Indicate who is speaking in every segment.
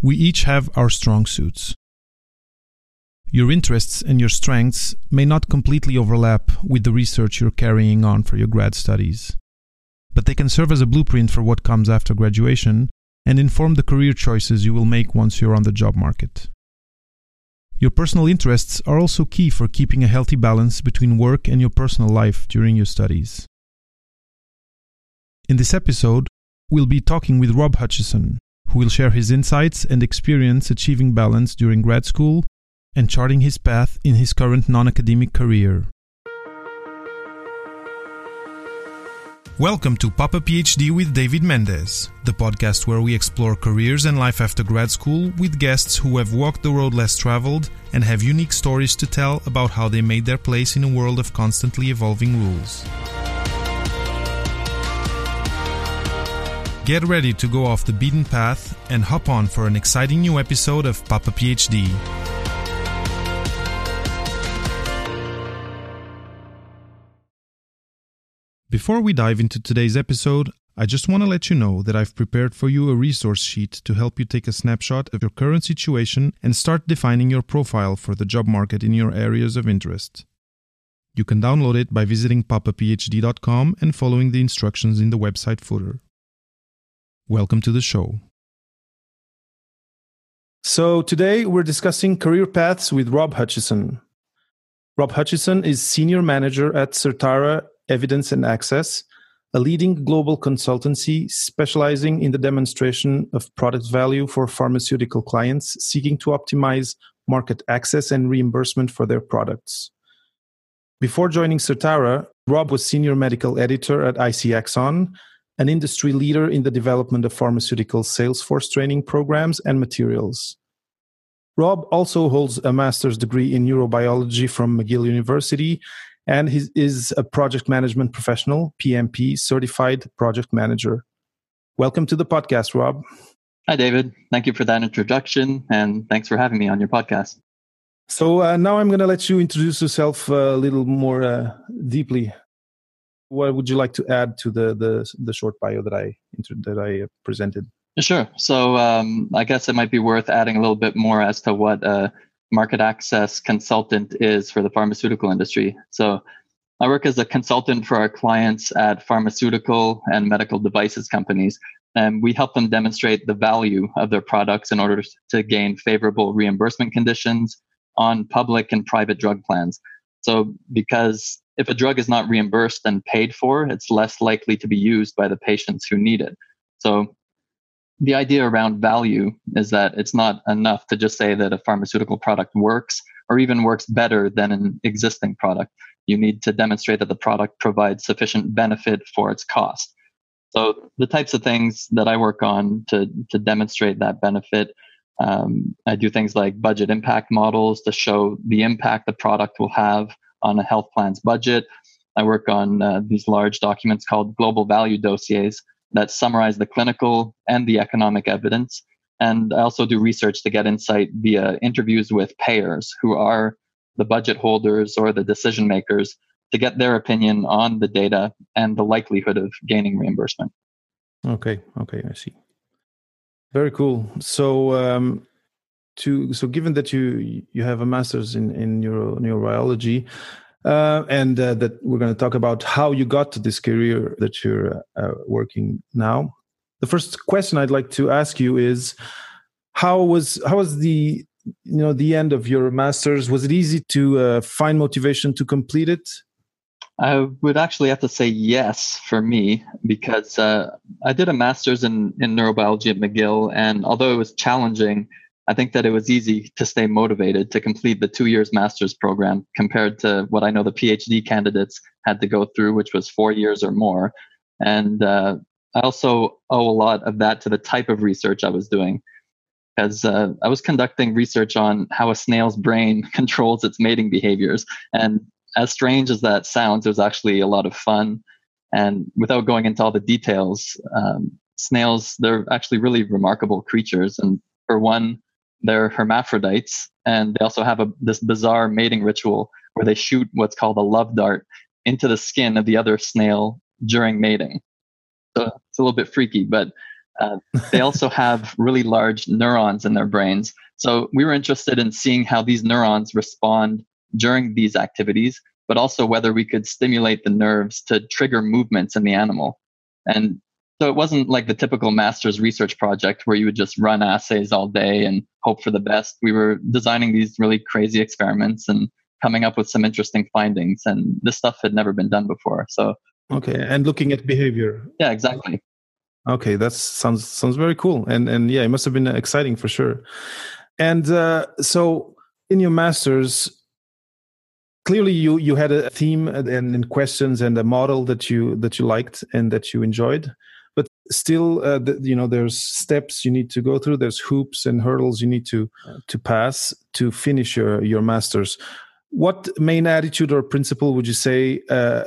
Speaker 1: We each have our strong suits. Your interests and your strengths may not completely overlap with the research you're carrying on for your grad studies, but they can serve as a blueprint for what comes after graduation and inform the career choices you will make once you're on the job market. Your personal interests are also key for keeping a healthy balance between work and your personal life during your studies. In this episode, we'll be talking with Rob Hutchison, who will share his insights and experience achieving balance during grad school and charting his path in his current non academic career. Welcome to Papa PhD with David Mendez, the podcast where we explore careers and life after grad school with guests who have walked the road less traveled and have unique stories to tell about how they made their place in a world of constantly evolving rules. Get ready to go off the beaten path and hop on for an exciting new episode of Papa PhD. Before we dive into today's episode, I just want to let you know that I've prepared for you a resource sheet to help you take a snapshot of your current situation and start defining your profile for the job market in your areas of interest. You can download it by visiting papaphd.com and following the instructions in the website footer. Welcome to the show. So, today we're discussing career paths with Rob Hutchison. Rob Hutchison is Senior Manager at Certara Evidence and Access, a leading global consultancy specializing in the demonstration of product value for pharmaceutical clients seeking to optimize market access and reimbursement for their products. Before joining Certara, Rob was senior medical editor at IC Axon, an industry leader in the development of pharmaceutical sales force training programs and materials. Rob also holds a master's degree in neurobiology from McGill University and he is a project management professional, PMP, certified project manager. Welcome to the podcast, Rob.
Speaker 2: Hi, David. Thank you for that introduction, and thanks for having me on your podcast.
Speaker 1: So uh, now I'm going to let you introduce yourself a little more uh, deeply. What would you like to add to the the, the short bio that I that I presented?
Speaker 2: Sure. So um, I guess it might be worth adding a little bit more as to what a market access consultant is for the pharmaceutical industry. So I work as a consultant for our clients at pharmaceutical and medical devices companies, and we help them demonstrate the value of their products in order to gain favorable reimbursement conditions on public and private drug plans. So, because if a drug is not reimbursed and paid for, it's less likely to be used by the patients who need it. So, the idea around value is that it's not enough to just say that a pharmaceutical product works or even works better than an existing product. You need to demonstrate that the product provides sufficient benefit for its cost. So the types of things that I work on to to demonstrate that benefit, um, I do things like budget impact models to show the impact the product will have on a health plan's budget. I work on uh, these large documents called global value dossiers, that summarize the clinical and the economic evidence. And I also do research to get insight via interviews with payers who are the budget holders or the decision makers to get their opinion on the data and the likelihood of gaining reimbursement.
Speaker 1: Okay, okay, I see. Very cool. So, um, to so given that you you have a master's in in neuro neurobiology, uh, and uh, that we're going to talk about how you got to this career that you're uh, working now. The first question I'd like to ask you is how was how was the you know the end of your masters? Was it easy to uh, find motivation to complete it?
Speaker 2: I would actually have to say yes for me because uh, I did a master's in, in neurobiology at McGill, and although it was challenging, I think that it was easy to stay motivated to complete the two years master's program compared to what I know the PhD candidates had to go through, which was four years or more. And uh, I also owe a lot of that to the type of research I was doing. Because uh, I was conducting research on how a snail's brain controls its mating behaviors. And as strange as that sounds, it was actually a lot of fun. And without going into all the details, um, snails, they're actually really remarkable creatures. And for one, they're hermaphrodites, and they also have a, this bizarre mating ritual where they shoot what's called a love dart into the skin of the other snail during mating. So it's a little bit freaky, but Uh, they also have really large neurons in their brains. So we were interested in seeing how these neurons respond during these activities, but also whether we could stimulate the nerves to trigger movements in the animal. And so it wasn't like the typical master's research project where you would just run assays all day and hope for the best. We were designing these really crazy experiments and coming up with some interesting findings. And this stuff had never been done before. So
Speaker 1: okay, and looking at behavior.
Speaker 2: Yeah, exactly.
Speaker 1: Okay, that sounds sounds very cool, and and yeah, it must have been exciting for sure. And uh, so, in your masters, clearly you you had a theme and, and questions and a model that you that you liked and that you enjoyed. But still uh, the, you know there's steps you need to go through. There's hoops and hurdles you need to to pass to finish your your masters what main attitude or principle would you say uh,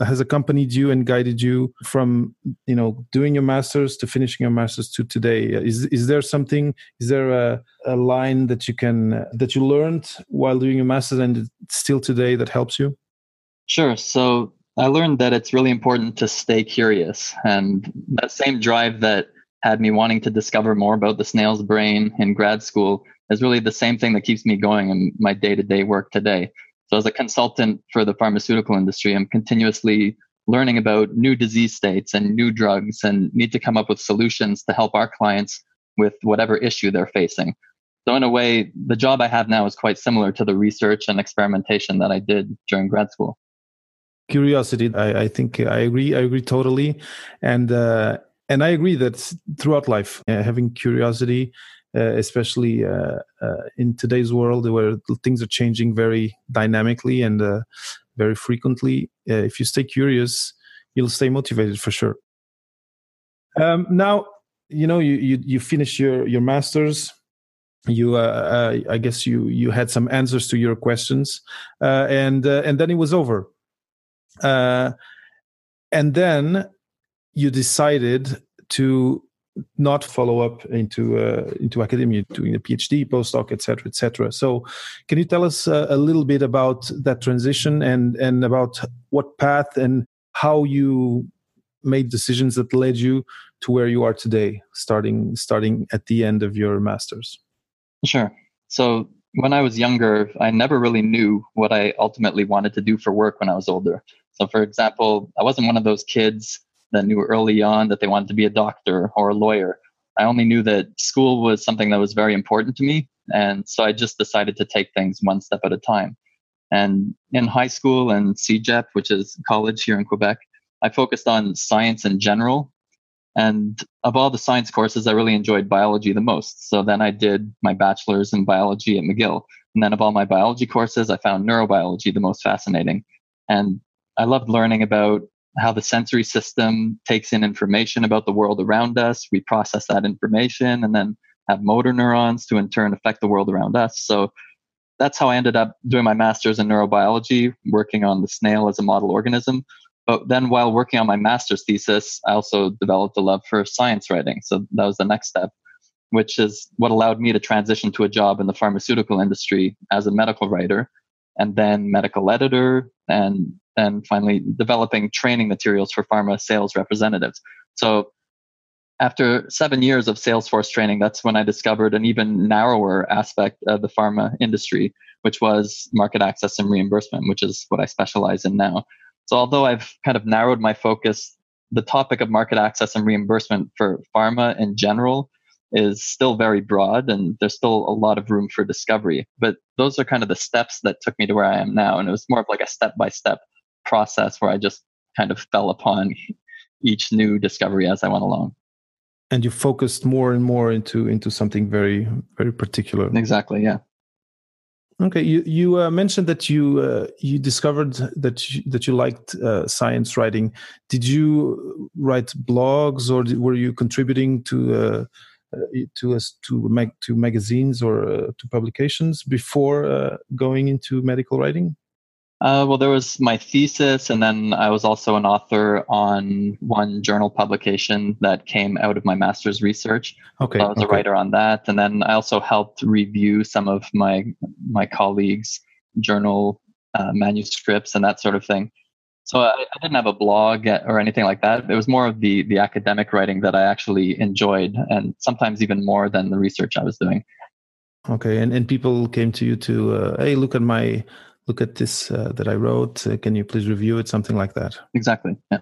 Speaker 1: has accompanied you and guided you from you know doing your masters to finishing your masters to today? Is is there something is there a, a line that you can that you learned while doing your masters and still today that helps you?
Speaker 2: Sure. So i learned that it's really important to stay curious and that same drive that had me wanting to discover more about the snail's brain in grad school is really the same thing that keeps me going in my day to day work today. So, as a consultant for the pharmaceutical industry, I'm continuously learning about new disease states and new drugs and need to come up with solutions to help our clients with whatever issue they're facing. So, in a way, the job I have now is quite similar to the research and experimentation that I did during grad school.
Speaker 1: Curiosity, I, I think I agree. I agree totally, and uh, and I agree that throughout life, uh, having curiosity uh, especially uh, uh, in today's world where things are changing very dynamically and very frequently. if you stay curious, you'll stay motivated for sure. Um, now, you know, you you, you finish your your masters. You, uh, uh, I guess you you had some answers to your questions, uh, and and then it was over. and then you decided to not follow up into uh, into academia, doing a PhD, postdoc, etc., etc. So, can you tell us uh, a little bit about that transition and and about what path and how you made decisions that led you to where you are today, starting starting at the end of your masters?
Speaker 2: Sure. So when I was younger, I never really knew what I ultimately wanted to do for work when I was older. So, for example, I wasn't one of those kids that knew early on that they wanted to be a doctor or a lawyer. I only knew that school was something that was very important to me. And so I just decided to take things one step at a time. And in high school and CEGEP, which is college here in Quebec, I focused on science in general. And of all the science courses, I really enjoyed biology the most. So then I did my bachelor's in biology at McGill. And then of all my biology courses, I found neurobiology the most fascinating. And I loved learning about how the sensory system takes in information about the world around us. We process that information and then have motor neurons to in turn affect the world around us. So that's how I ended up doing my master's in neurobiology, working on the snail as a model organism. But then while working on my master's thesis, I also developed a love for science writing. So that was the next step, which is what allowed me to transition to a job in the pharmaceutical industry as a medical writer and then medical editor and and finally developing training materials for pharma sales representatives. So after seven years of sales force training, that's when I discovered an even narrower aspect of the pharma industry, which was market access and reimbursement, which is what I specialize in now. So although I've kind of narrowed my focus, the topic of market access and reimbursement for pharma in general is still very broad and there's still a lot of room for discovery. But those are kind of the steps that took me to where I am now. And it was more of like a step by step process where I just kind of fell upon each new discovery as I went along.
Speaker 1: And you focused more and more into into something very very particular.
Speaker 2: Exactly. Yeah.
Speaker 1: Okay, you you uh, mentioned that you uh, you discovered that you, that you liked uh, science writing. Did you write blogs, or did, were you contributing to uh, uh, to us to mag- to magazines or uh, to publications before going into medical writing?
Speaker 2: Uh, well, there was my thesis, and then I was also an author on one journal publication that came out of my master's research.
Speaker 1: Okay,
Speaker 2: so I was
Speaker 1: okay.
Speaker 2: a writer on that, and then I also helped review some of my my colleagues' journal uh, manuscripts and that sort of thing. So I, I, didn't have a blog or anything like that. It was more of the the academic writing that I actually enjoyed, and sometimes even more than the research I was doing.
Speaker 1: Okay, and and people came to you to, uh, hey, look at my look at this uh, that I wrote. Uh, can you please review it? Something like that.
Speaker 2: Exactly. Yeah.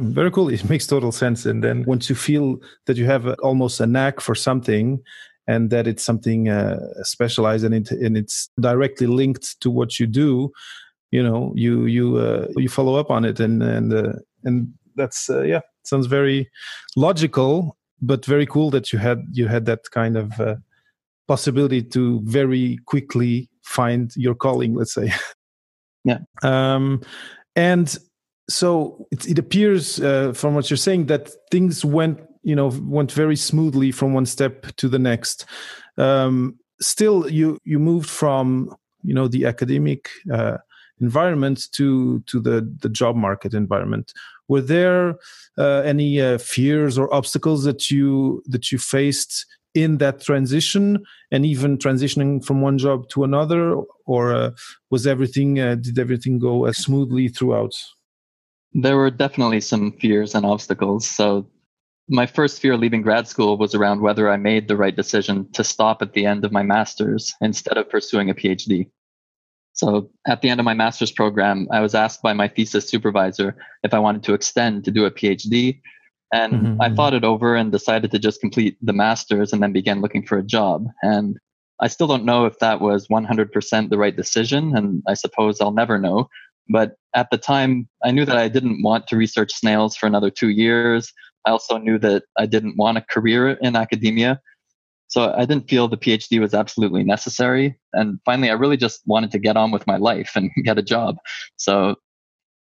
Speaker 1: Very cool. It makes total sense. And then once you feel that you have a, almost a knack for something, and that it's something uh, specialized and, it, and it's directly linked to what you do, you know, you you uh, you follow up on it, and and uh, and that's uh, yeah, sounds very logical, but very cool that you had you had that kind of uh, possibility to very quickly find your calling. Let's say.
Speaker 2: Yeah.
Speaker 1: Um, and so it, it appears uh, from what you're saying that things went you know went very smoothly from one step to the next um, still you you moved from you know the academic uh, environment to to the the job market environment were there uh, any uh, fears or obstacles that you that you faced in that transition and even transitioning from one job to another or uh, was everything uh, did everything go as smoothly throughout
Speaker 2: there were definitely some fears and obstacles. So, my first fear leaving grad school was around whether I made the right decision to stop at the end of my master's instead of pursuing a PhD. So, at the end of my master's program, I was asked by my thesis supervisor if I wanted to extend to do a PhD. And mm-hmm. I mm-hmm. thought it over and decided to just complete the master's and then began looking for a job. And I still don't know if that was 100% the right decision. And I suppose I'll never know. But at the time, I knew that I didn't want to research snails for another two years. I also knew that I didn't want a career in academia. So I didn't feel the PhD was absolutely necessary. And finally, I really just wanted to get on with my life and get a job. So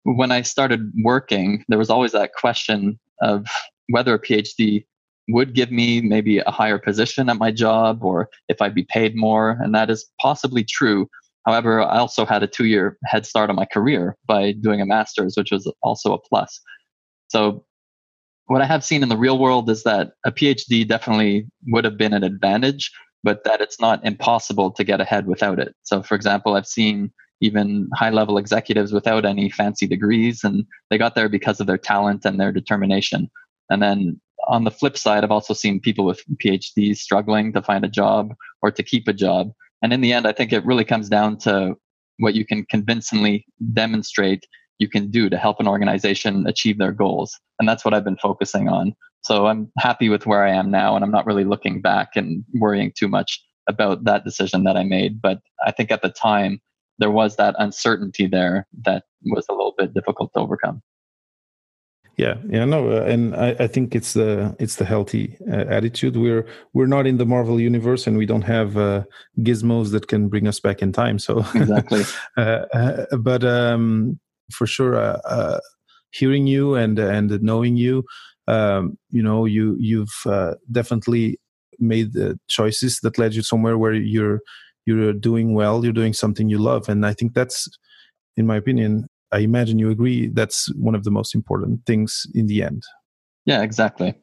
Speaker 2: when I started working, there was always that question of whether a PhD would give me maybe a higher position at my job or if I'd be paid more. And that is possibly true. However, I also had a two year head start on my career by doing a master's, which was also a plus. So, what I have seen in the real world is that a PhD definitely would have been an advantage, but that it's not impossible to get ahead without it. So, for example, I've seen even high level executives without any fancy degrees, and they got there because of their talent and their determination. And then on the flip side, I've also seen people with PhDs struggling to find a job or to keep a job and in the end, I think it really comes down to what you can convincingly demonstrate you can do to help an organization achieve their goals. And that's what I've been focusing on. So I'm happy with where I am now, and I'm not really looking back and worrying too much about that decision that I made. But I think at the time, there was that uncertainty there that was a little bit difficult to overcome.
Speaker 1: Yeah yeah no uh, and I, I think it's the it's the healthy uh, attitude. We're we're not in the marvel universe and we don't have uh, gizmos that can bring us back in time so.
Speaker 2: Exactly.
Speaker 1: Uh, uh, but um for sure uh, hearing you and and knowing you um you know you you've definitely made the choices that led you somewhere where you're you're doing well you're doing something you love and i think that's in my opinion I imagine you agree that's one of the most important things in the end.
Speaker 2: Yeah, exactly.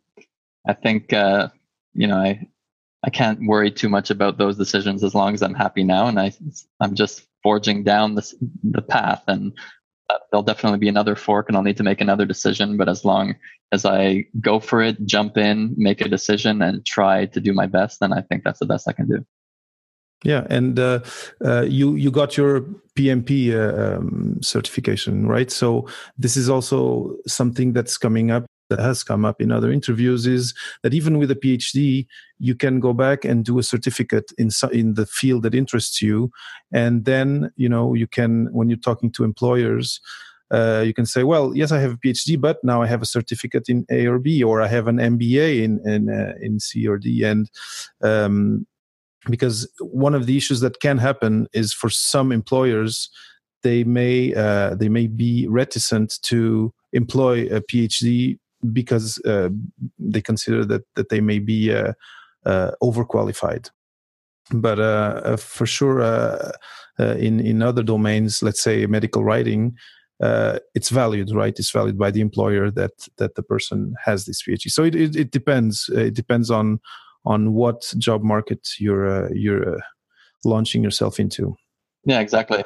Speaker 2: I think uh, you know I I can't worry too much about those decisions as long as I'm happy now, and I I'm just forging down this the path, and uh, there'll definitely be another fork, and I'll need to make another decision. But as long as I go for it, jump in, make a decision, and try to do my best, then I think that's the best I can do.
Speaker 1: Yeah, and uh, uh, you you got your PMP uh, um, certification, right? So this is also something that's coming up that has come up in other interviews is that even with a PhD, you can go back and do a certificate in in the field that interests you, and then you know you can when you're talking to employers. Uh, you can say, well, yes, I have a PhD, but now I have a certificate in A or B, or I have an MBA in in, uh, in C or D, and um, because one of the issues that can happen is for some employers they may uh, they may be reticent to employ a PhD because uh, they consider that that they may be uh, uh overqualified. But uh, uh, for sure, in in other domains, let's say medical writing, it's valued, right? It's valued by the employer that that the person has this PhD. So it it, it depends. It depends on on what job market you're uh, you're uh, launching yourself into.
Speaker 2: Yeah, exactly.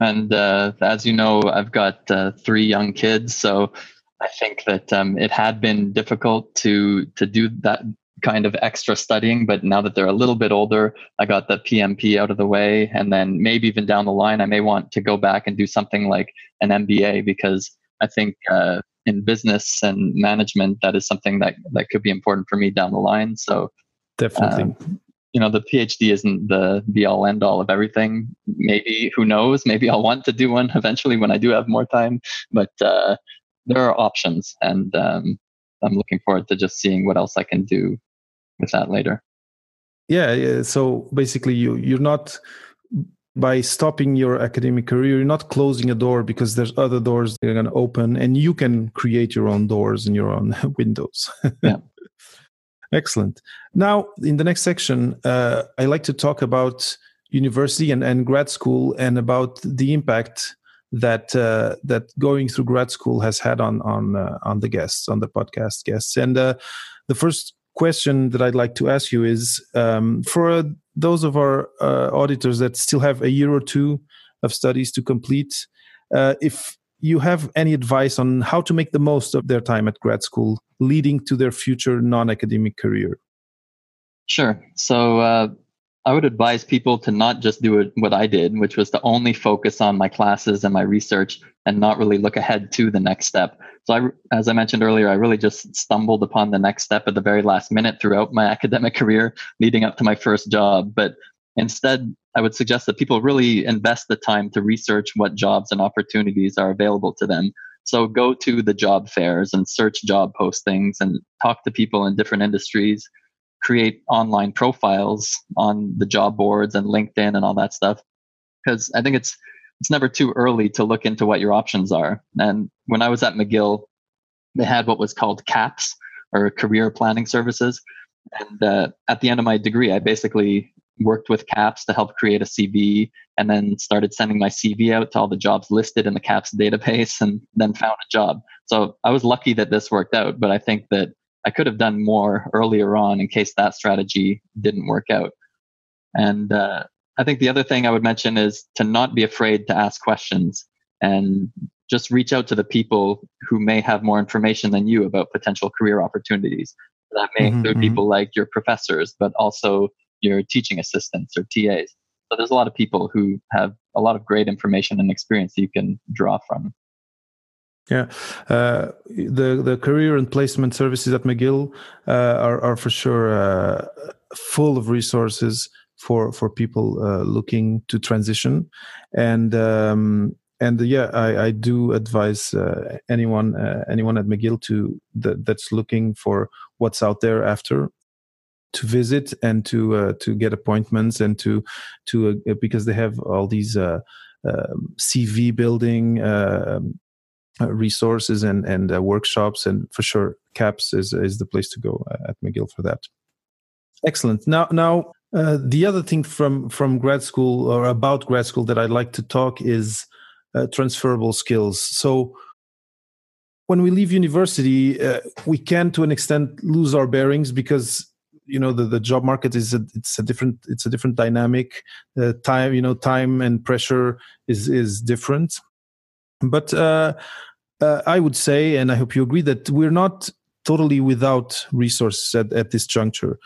Speaker 2: And uh, as you know, I've got uh, three young kids, so I think that um, it had been difficult to to do that kind of extra studying. But now that they're a little bit older, I got the PMP out of the way, and then maybe even down the line, I may want to go back and do something like an MBA because I think uh, in business and management that is something that that could be important for me down the line. So
Speaker 1: definitely.
Speaker 2: Uh, you know the phd isn't the be all end all of everything. Maybe who knows? Maybe i'll want to do one eventually when i do have more time. But uh, there are options and um, i'm looking forward to just seeing what else i can do with that later.
Speaker 1: Yeah, yeah. So basically you you're not by stopping your academic career you're not closing a door because there's other doors that are going to open and you can create your own doors and your own windows.
Speaker 2: Yeah
Speaker 1: Excellent. Now, in the next section, uh, I like to talk about university and, and grad school and about the impact that uh, that going through grad school has had on on uh, on the guests on the podcast guests. And uh, the first question that I'd like to ask you is um, for those of our uh, auditors that still have a year or two of studies to complete, uh, if you have any advice on how to make the most of their time at grad school, leading to their future non academic career?
Speaker 2: Sure. So, uh, I would advise people to not just do what I did, which was to only focus on my classes and my research and not really look ahead to the next step. So, I, as I mentioned earlier, I really just stumbled upon the next step at the very last minute throughout my academic career leading up to my first job. But instead, I would suggest that people really invest the time to research what jobs and opportunities are available to them. So go to the job fairs and search job postings and talk to people in different industries, create online profiles on the job boards and LinkedIn and all that stuff. Because I think it's it's never too early to look into what your options are. And when I was at McGill, they had what was called CAPS or career planning services. And uh, at the end of my degree, I basically worked with CAPS to help create a CV and then started sending my CV out to all the jobs listed in the CAPS database and then found a job. So I was lucky that this worked out, but I think that I could have done more earlier on in case that strategy didn't work out. And uh, I think the other thing I would mention is to not be afraid to ask questions and just reach out to the people who may have more information than you about potential career opportunities. That may mm-hmm, include mm-hmm. people like your professors, but also your teaching assistants or TAs. So there's a lot of people who have a lot of great information and experience you can draw from.
Speaker 1: Yeah, uh, the the career and placement services at McGill uh, are are for sure uh, full of resources for for people uh, looking to transition, and um, and yeah, I, I do advise uh, anyone uh, anyone at McGill to that, that's looking for what's out there after to visit and to uh, to get appointments and to to uh, because they have all these uh, um, CV building um, uh, resources and and uh, workshops and for sure CAPS is is the place to go uh, at McGill for that. Excellent. Now now the other thing from from grad school or about grad school that I'd like to talk is transferable skills. So when we leave university, uh, we can, to an extent, lose our bearings because you know the, the job market is a, it's a different it's a different dynamic. Uh, time you know time and pressure is is different. But uh, uh, i would say and i hope you agree that we're not totally without resources at, at this juncture.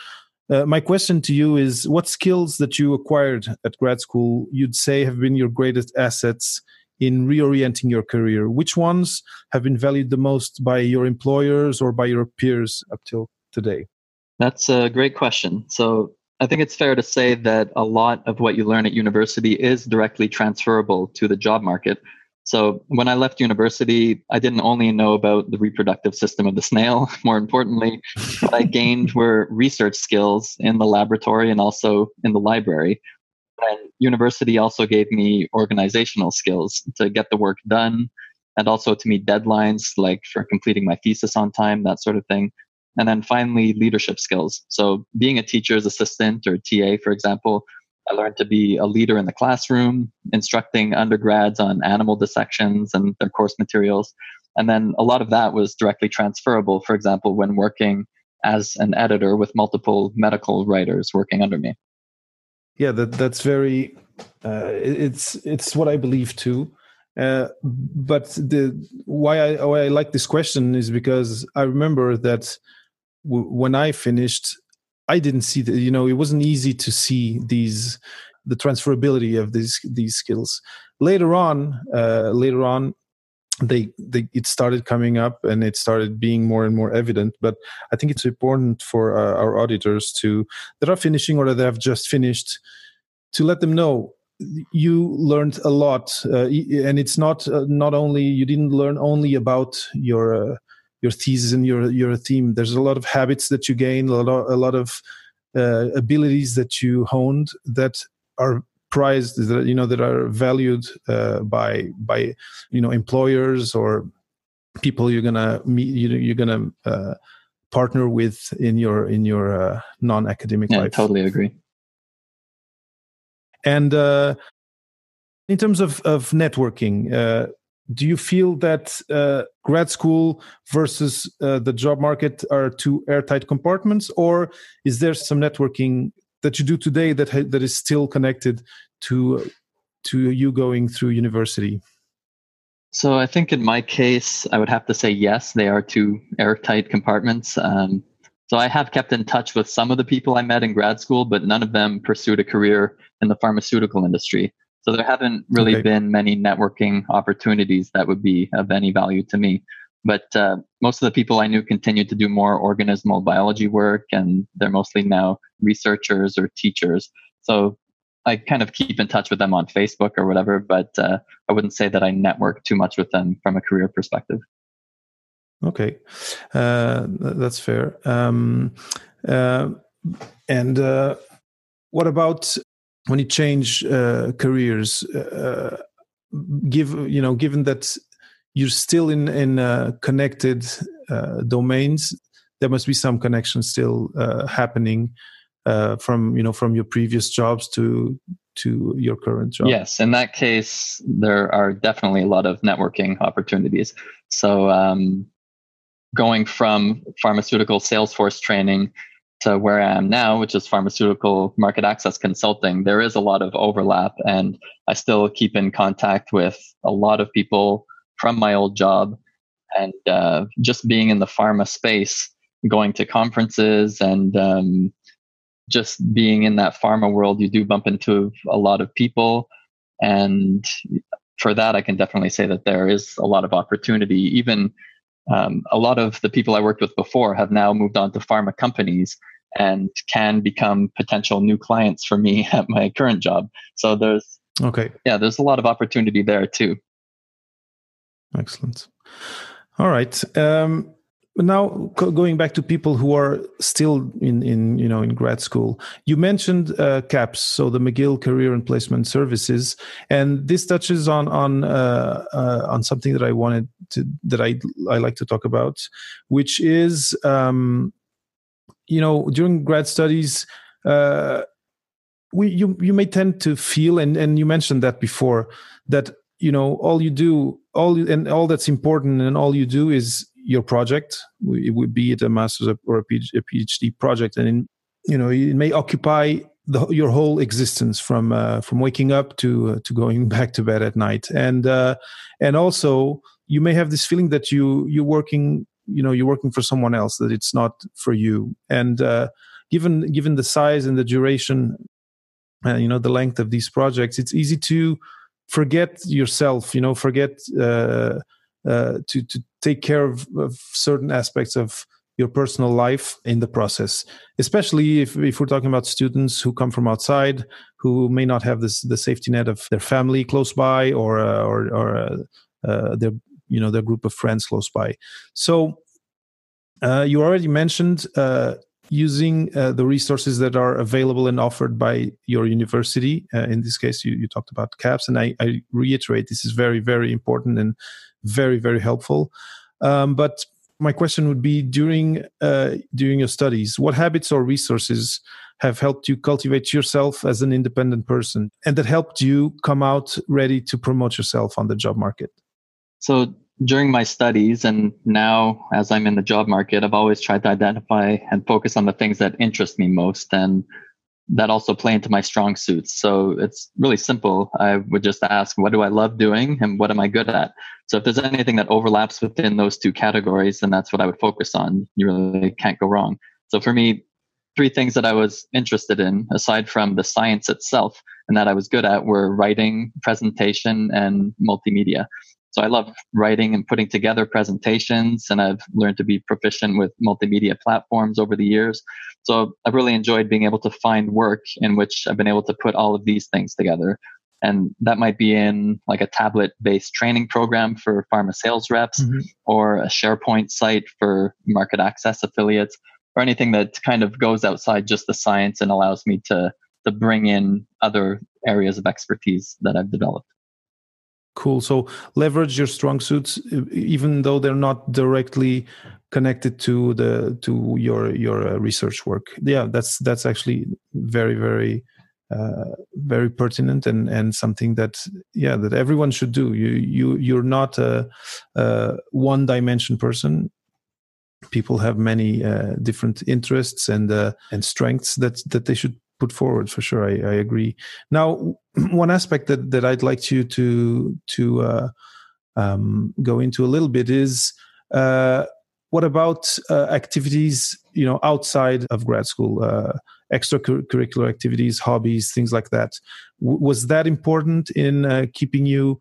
Speaker 1: Uh, my question to you is what skills that you acquired at grad school you'd say have been your greatest assets in reorienting your career? Which ones have been valued the most by your employers or by your peers up till today
Speaker 2: that's a great question. So I think it's fair to say that a lot of what you learn at university is directly transferable to the job market. So when I left university, I didn't only know about the reproductive system of the snail. More importantly, what I gained were research skills in the laboratory and also in the library. And university also gave me organizational skills to get the work done and also to meet deadlines, like for completing my thesis on time, that sort of thing. And then finally, leadership skills. So being a teacher's assistant or TA, for example, I learned to be a leader in the classroom, instructing undergrads on animal dissections and their course materials. And then a lot of that was directly transferable, for example, when working as an editor with multiple medical writers working under me.
Speaker 1: Yeah, that, that's very uh, it's it's what I believe too. Uh, but the why I why I like this question is because I remember that w- when I finished, I didn't see that. You know, it wasn't easy to see these the transferability of these these skills. Later on, uh, later on, they, they it started coming up and it started being more and more evident but i think it's important for uh, our auditors to that are finishing or that have just finished to let them know you learned a lot uh, and it's not uh, not only you didn't learn only about your uh, your thesis and your your theme there's a lot of habits that you gain a lot of, a lot of uh, abilities that you honed that are prized that you know that are valued uh, by by you know employers or people you're gonna meet you, you're gonna uh, partner with in your in your uh, non-academic
Speaker 2: yeah,
Speaker 1: life.
Speaker 2: I totally agree.
Speaker 1: And uh, in terms of of networking, uh, do you feel that uh, grad school versus uh, the job market are two airtight compartments, or is there some networking that you do today that ha- that is still connected to to you going through university?
Speaker 2: So I think in my case, I would have to say yes. They are two airtight compartments. Um, so I have kept in touch with some of the people I met in grad school, but none of them pursued a career in the pharmaceutical industry. So there haven't really okay. been many networking opportunities that would be of any value to me. But uh, most of the people I knew continued to do more organismal biology work, and they're mostly now researchers or teachers. So I kind of keep in touch with them on Facebook or whatever, but uh, I wouldn't say that I network too much with them from a career perspective.
Speaker 1: Okay, uh, that's fair. Um, uh, and uh, what about when you change uh, careers? Uh, give you know, given that you're still in in uh, connected uh, domains there must be some connection still uh, happening uh, from you know from your previous jobs to to your current job
Speaker 2: yes in that case there are definitely a lot of networking opportunities so um, going from pharmaceutical salesforce training to where I am now, which is pharmaceutical market access consulting, there is a lot of overlap. And I still keep in contact with a lot of people from my old job and uh, just being in the pharma space going to conferences and um, just being in that pharma world you do bump into a lot of people and for that i can definitely say that there is a lot of opportunity even um, a lot of the people i worked with before have now moved on to pharma companies and can become potential new clients for me at my current job so there's
Speaker 1: okay
Speaker 2: yeah there's a lot of opportunity there too
Speaker 1: Excellent. All right. Um, now going back to people who are still in, in you know in grad school you mentioned uh, caps so the mcgill career and placement services and this touches on on uh, uh, on something that i wanted to that i i like to talk about which is um, you know during grad studies uh, we you you may tend to feel and and you mentioned that before that you know all you do all and all that's important and all you do is your project. It would be it a master's or a phd project and in, you know it may occupy the, your whole existence from uh, from waking up to uh, to going back to bed at night. And uh, and also you may have this feeling that you you're working you know you're working for someone else that it's not for you. And uh, given given the size and the duration uh, you know the length of these projects it's easy to forget yourself you know forget uh, to to take care of, of, certain aspects of your personal life in the process especially if, if we're talking about students who come from outside who may not have this the safety net of their family close by or uh, or, or uh, uh, their you know their group of friends close by so uh, you already mentioned using uh, the resources that are available and offered by your university. Uh, in this case, you, you talked about CAPS, and I, I, reiterate this is very, very important and very, very helpful. Um, but my question would be during uh, during your studies, what habits or resources have helped you cultivate yourself as an independent person, and that helped you come out ready to promote yourself on the job market?
Speaker 2: So during my studies and now as I'm in the job market, I've always tried to identify and focus on the things that interest me most. And that also play into my strong suits. So it's really simple. I would just ask, what do I love doing and what am I good at? So if there's anything that overlaps within those two categories, then that's what I would focus on. You really can't go wrong. So for me, three things that I was interested in, aside from the science itself, and that I was good at were writing, presentation, and multimedia. So I love writing and putting together presentations, and I've learned to be proficient with multimedia platforms over the years. So I've really enjoyed being able to find work in which I've been able to put all of these things together. And that might be in like a tablet based training program for pharma sales reps mm-hmm. or a SharePoint site for market access affiliates or anything that kind of goes outside just the science and allows me to to bring in other areas of expertise that I've developed.
Speaker 1: Cool. So leverage your strong suits, even though they're not directly connected to the to your your uh, research work. Yeah, that's that's actually very very uh, very pertinent and and something that yeah that everyone should do. You you you're not a, a one dimension person people have many uh, different interests and uh, and strengths that that they should put forward for sure. I, I agree. Now, one aspect that that I'd like you to to uh, um, go into a little bit is uh, what about uh, activities you know outside of grad school, uh, extracurricular activities, hobbies, things like that. W- was that important in keeping you?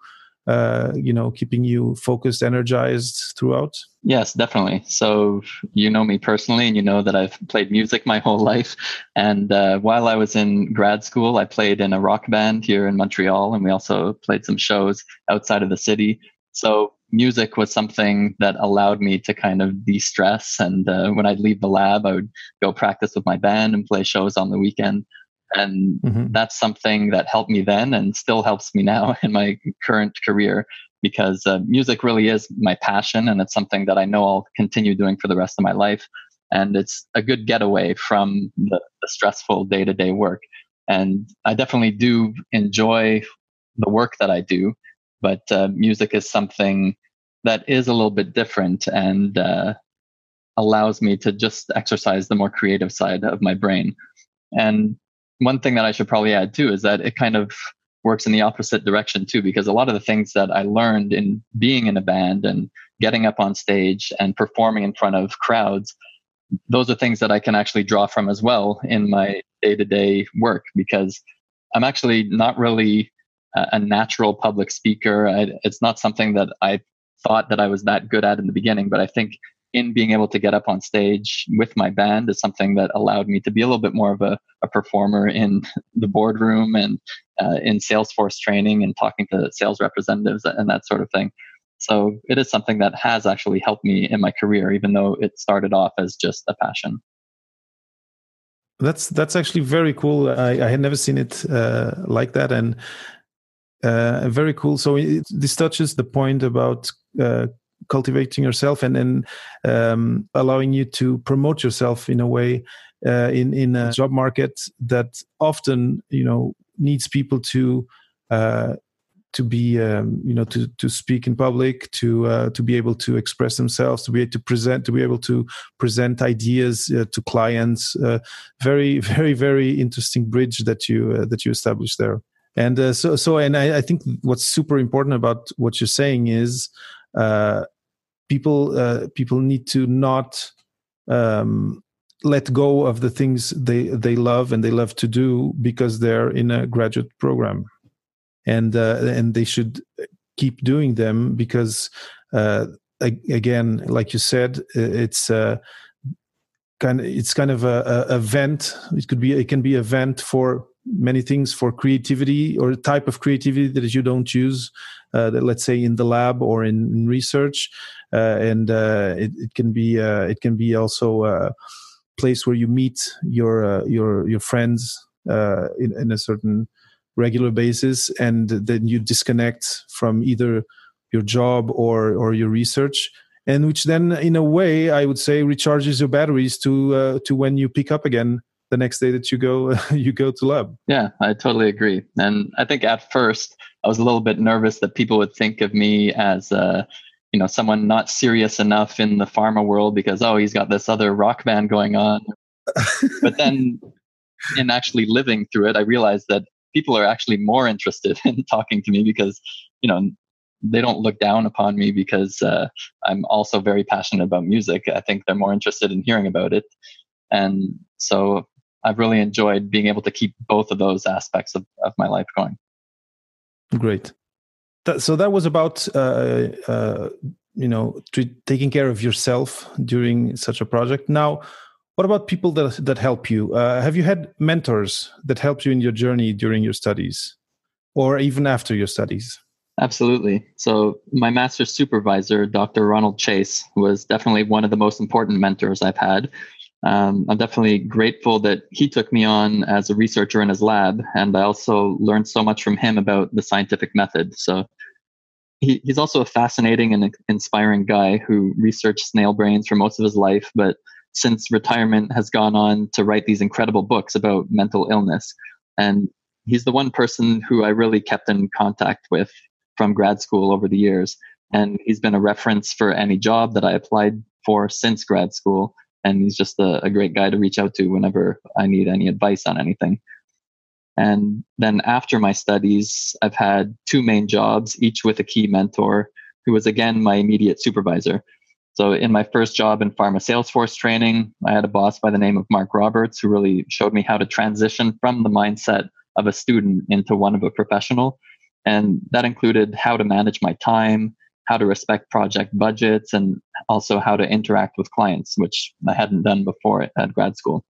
Speaker 1: Uh, you know, keeping you focused, energized throughout?
Speaker 2: Yes, definitely. So you know me personally, and you know that I've played music my whole life. And uh, while I was in grad school, I played in a rock band here in Montreal, and we also played some shows outside of the city. So music was something that allowed me to kind of de-stress. And uh, when I'd leave the lab, I would go practice with my band and play shows on the weekend and mm-hmm. that's something that helped me then and still helps me now in my current career because uh, music really is my passion and it's something that I know I'll continue doing for the rest of my life. And it's a good getaway from the, the stressful day to day work. And I definitely do enjoy the work that I do, but uh, music is something that is a little bit different and uh, allows me to just exercise the more creative side of my brain. And one thing that I should probably add too is that it kind of works in the opposite direction too, because a lot of the things that I learned in being in a band and getting up on stage and performing in front of crowds, those are things that I can actually draw from as well in my day to day work because I'm actually not really a natural public speaker. I, it's not something that I thought that I was that good at in the beginning, but I think in being able to get up on stage with my band is something that allowed me to be a little bit more of a, a performer in the boardroom and uh, in sales force training and talking to sales representatives and that sort of thing. So it is something that has actually helped me in my career, even though it started off as just a passion.
Speaker 1: That's that's actually very cool. I, I had never seen it uh, like that, and uh, very cool. So it, this touches the point about uh, cultivating yourself and then um, allowing you to promote yourself in a way uh, in in a job market that often you know needs people to uh, to be um, you know to to speak in public to uh, to be able to express themselves to be able to present to be able to present ideas uh, to clients uh, very very very interesting bridge that you uh, that you established there. And so so and I, I, think what's super important about what you're saying is people uh, people need to not um, let go of the things they they love and they love to do because they're in a graduate program, and uh, and they should keep doing them because uh, again, like you said, it's uh, kind of it's kind of a, a event. It could be it can be a vent for many things for creativity or a type of creativity that you don't use uh, let's say in the lab or in, in research. Uh, and uh, it, it, can be uh, it can be also a place where you meet your your your friends in, in a certain regular basis. And then you disconnect from either your job or or your research. And which then in a way i would say recharges your batteries to uh, to when you pick up again the next day that you go you go to lab
Speaker 2: yeah i totally agree and i think at first i was a little bit nervous that people would think of me as uh, you know someone not serious enough in the pharma world because oh he's got this other rock band going on but then in actually living through it, I realized that people are actually more interested in talking to me because, you know, they don't look down upon me because uh, I'm also very passionate about music. I think they're more interested in hearing about it. And so I've really enjoyed being able to keep both of those aspects of, of my life going.
Speaker 1: Great. That, so that was about uh, uh, you know taking care of yourself during such a project. Now, what about people that that help you? Uh, have you had mentors that helped you in your journey during your studies, or even after your studies?
Speaker 2: Absolutely. So, my master's supervisor, Dr. Ronald Chase, was definitely one of the most important mentors I've had. Um, I'm definitely grateful that he took me on as a researcher in his lab, and I also learned so much from him about the scientific method. So, he, he's also a fascinating and inspiring guy who researched snail brains for most of his life, but since retirement has gone on to write these incredible books about mental illness. And he's the one person who I really kept in contact with from grad school over the years. And he's been a reference for any job that I applied for since grad school. And he's just a, a great guy to reach out to whenever I need any advice on anything. And then after my studies, I've had two main jobs, each with a key mentor who was again my immediate supervisor. So in my first job in pharma sales force training, I had a boss by the name of Mark Roberts who really showed me how to transition from the mindset of a student into one of a professional. And that included how to manage my time, how to respect project budgets, and also how to interact with clients, which I hadn't done before at grad school.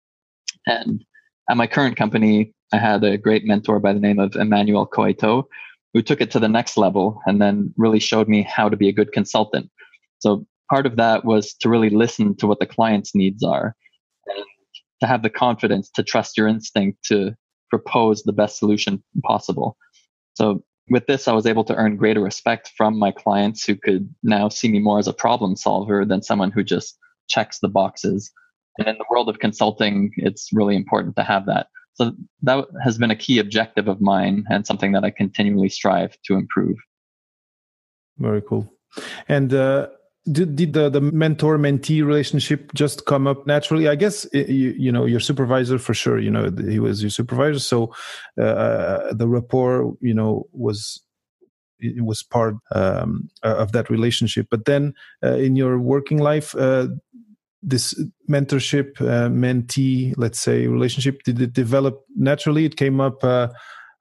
Speaker 2: And at my current company, I had a great mentor by the name of Emmanuel Coito, who took it to the next level and then really showed me how to be a good consultant. So part of that was to really listen to what the client's needs are and to have the confidence to trust your instinct to propose the best solution possible. So with this, I was able to earn greater respect from my clients who could now see me more as a problem solver than someone who just checks the boxes. And in the world of consulting, it's really important to have that. So that has been a key objective of mine and something that I continually strive to improve.
Speaker 1: Very cool. And uh, did, did the, the mentor mentee relationship just come up naturally? I guess you, you know your supervisor for sure. You know he was your supervisor, so uh, uh the rapport you know was it was part um, of that relationship. But then uh, in your working life, uh, this mentorship uh, mentee let's say relationship did it develop naturally it came up uh,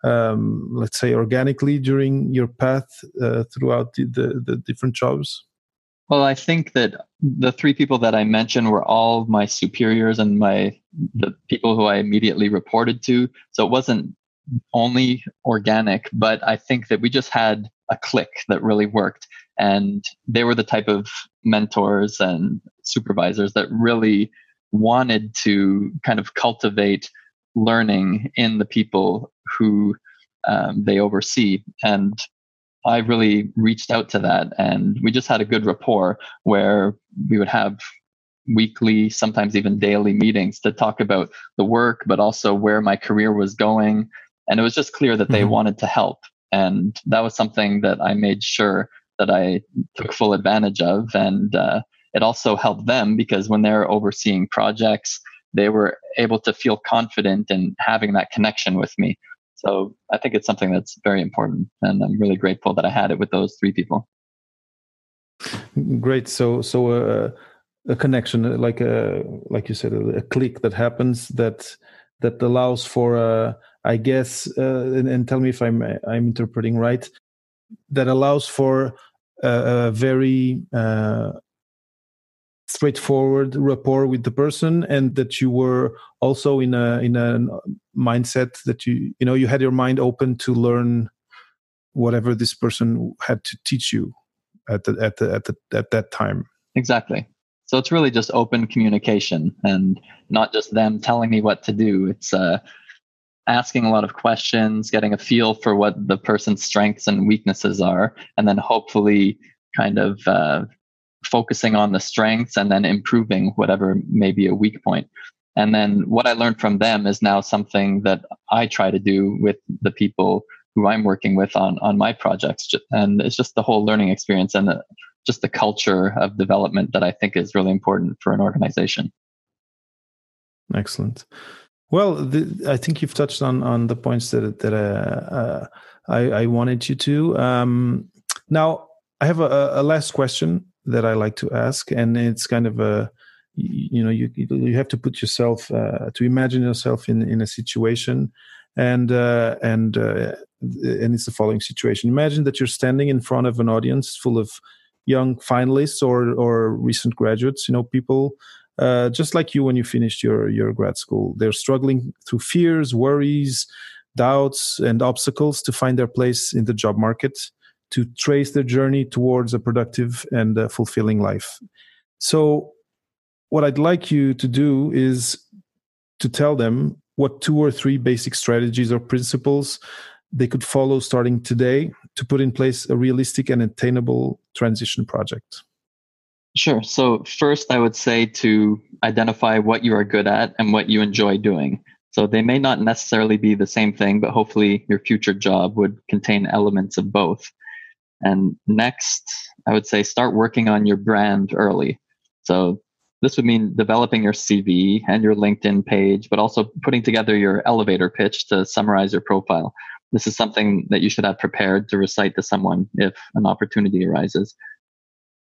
Speaker 1: um, let's say organically during your path uh, throughout the, the, the, different jobs
Speaker 2: well i think that the three people that i mentioned were all my superiors and my the people who i immediately reported to so it wasn't only organic but i think that we just had a click that really worked and they were the type of mentors and supervisors that really wanted to kind of cultivate learning in the people who um, they oversee. And I really reached out to that, and we just had a good rapport where we would have weekly, sometimes even daily meetings to talk about the work, but also where my career was going. And it was just clear that they mm-hmm. wanted to help. And that was something that I made sure that I took full advantage of. And uh, it also helped them because when they're overseeing projects, they were able to feel confident in having that connection with me. So I think it's something that's very important. And I'm really grateful that I had it with those three people.
Speaker 1: Great. So, so uh, a connection, like a, like you said, a, a click that happens that that allows for, uh, I guess, uh, and, and, tell me if I'm I'm interpreting right, that allows for a, a very uh, straightforward rapport with the person and that you were also in a in a mindset that you you know you had your mind open to learn whatever this person had to teach you at the at the at the at that time.
Speaker 2: Exactly. So it's really just open communication and not just them telling me what to do. It's uh asking a lot of questions, getting a feel for what the person's strengths and weaknesses are, and then hopefully kind of uh, focusing on the strengths and then improving whatever may be a weak point. And then what I learned from them is now something that I try to do with the people who I'm working with on on my projects. And it's just the whole learning experience and the, just the culture of development that I think is really important for an organization.
Speaker 1: Excellent. Well, the, I think you've touched on on the points that that uh, uh, I, I, wanted you to. Um, now, I have a, a, last question that I like to ask, and it's kind of a you know you you have to put yourself uh, to imagine yourself in in a situation, and uh, and uh, and it's the following situation. Imagine that you're standing in front of an audience full of young finalists or or recent graduates. You know, people uh, just like you when you finished your your grad school. They're struggling through fears, worries, doubts, and obstacles to find their place in the job market, to trace their journey towards a productive and fulfilling life. So, what I'd like you to do is to tell them what two or three basic strategies or principles they could follow starting today to put in place a realistic and attainable transition project.
Speaker 2: Sure. So, first, I would say to identify what you are good at and what you enjoy doing. So, they may not necessarily be the same thing, but hopefully, your future job would contain elements of both. And next, I would say start working on your brand early. So, this would mean developing your CV and your LinkedIn page, but also putting together your elevator pitch to summarize your profile. This is something that you should have prepared to recite to someone if an opportunity arises.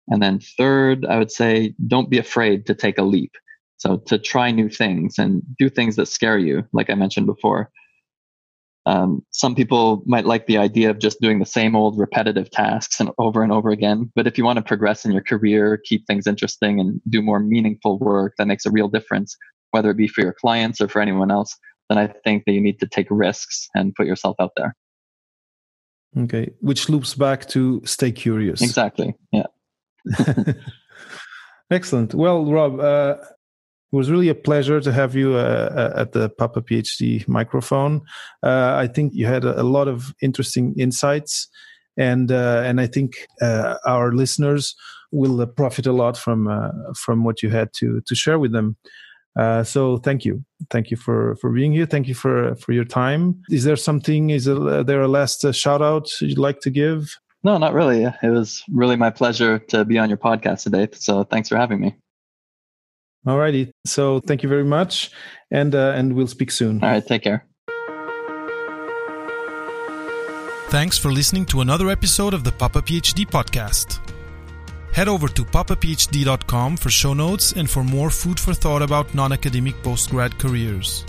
Speaker 2: And then third, I would say don't be afraid to take a leap. So to try new things and do things that scare you, like I mentioned before. Um, some people might like the idea of just doing the same old repetitive tasks and over and over again. But if you want to progress in your career, keep things interesting, and do more meaningful work that makes a real difference, whether it be for your clients or for anyone else, then I think that you need to take risks and put yourself out there.
Speaker 1: Okay, which loops back to stay curious.
Speaker 2: Exactly. Yeah.
Speaker 1: Excellent. Well, Rob, uh, it was really a pleasure to have you uh, uh at the Papa PhD microphone. Uh, I think you had a, lot of interesting insights, and uh, and I think uh, our listeners will profit a lot from from what you had to to share with them. so thank you, thank you for for being here. Thank you for for your time. Is there something? Is there a last shout out you'd like to give?
Speaker 2: No, not really. It was really my pleasure to be on your podcast today. So thanks for having me.
Speaker 1: All righty. So thank you very much, and uh, and we'll speak soon.
Speaker 2: All right. Take care.
Speaker 3: Thanks for listening to another episode of the Papa PhD podcast. Head over to papaphd.com for show notes and for more food for thought about non academic postgrad careers.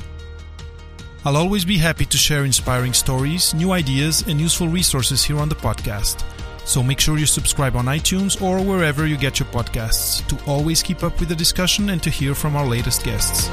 Speaker 3: I'll always be happy to share inspiring stories, new ideas, and useful resources here on the podcast. So make sure you subscribe on iTunes or wherever you get your podcasts to always keep up with the discussion and to hear from our latest guests.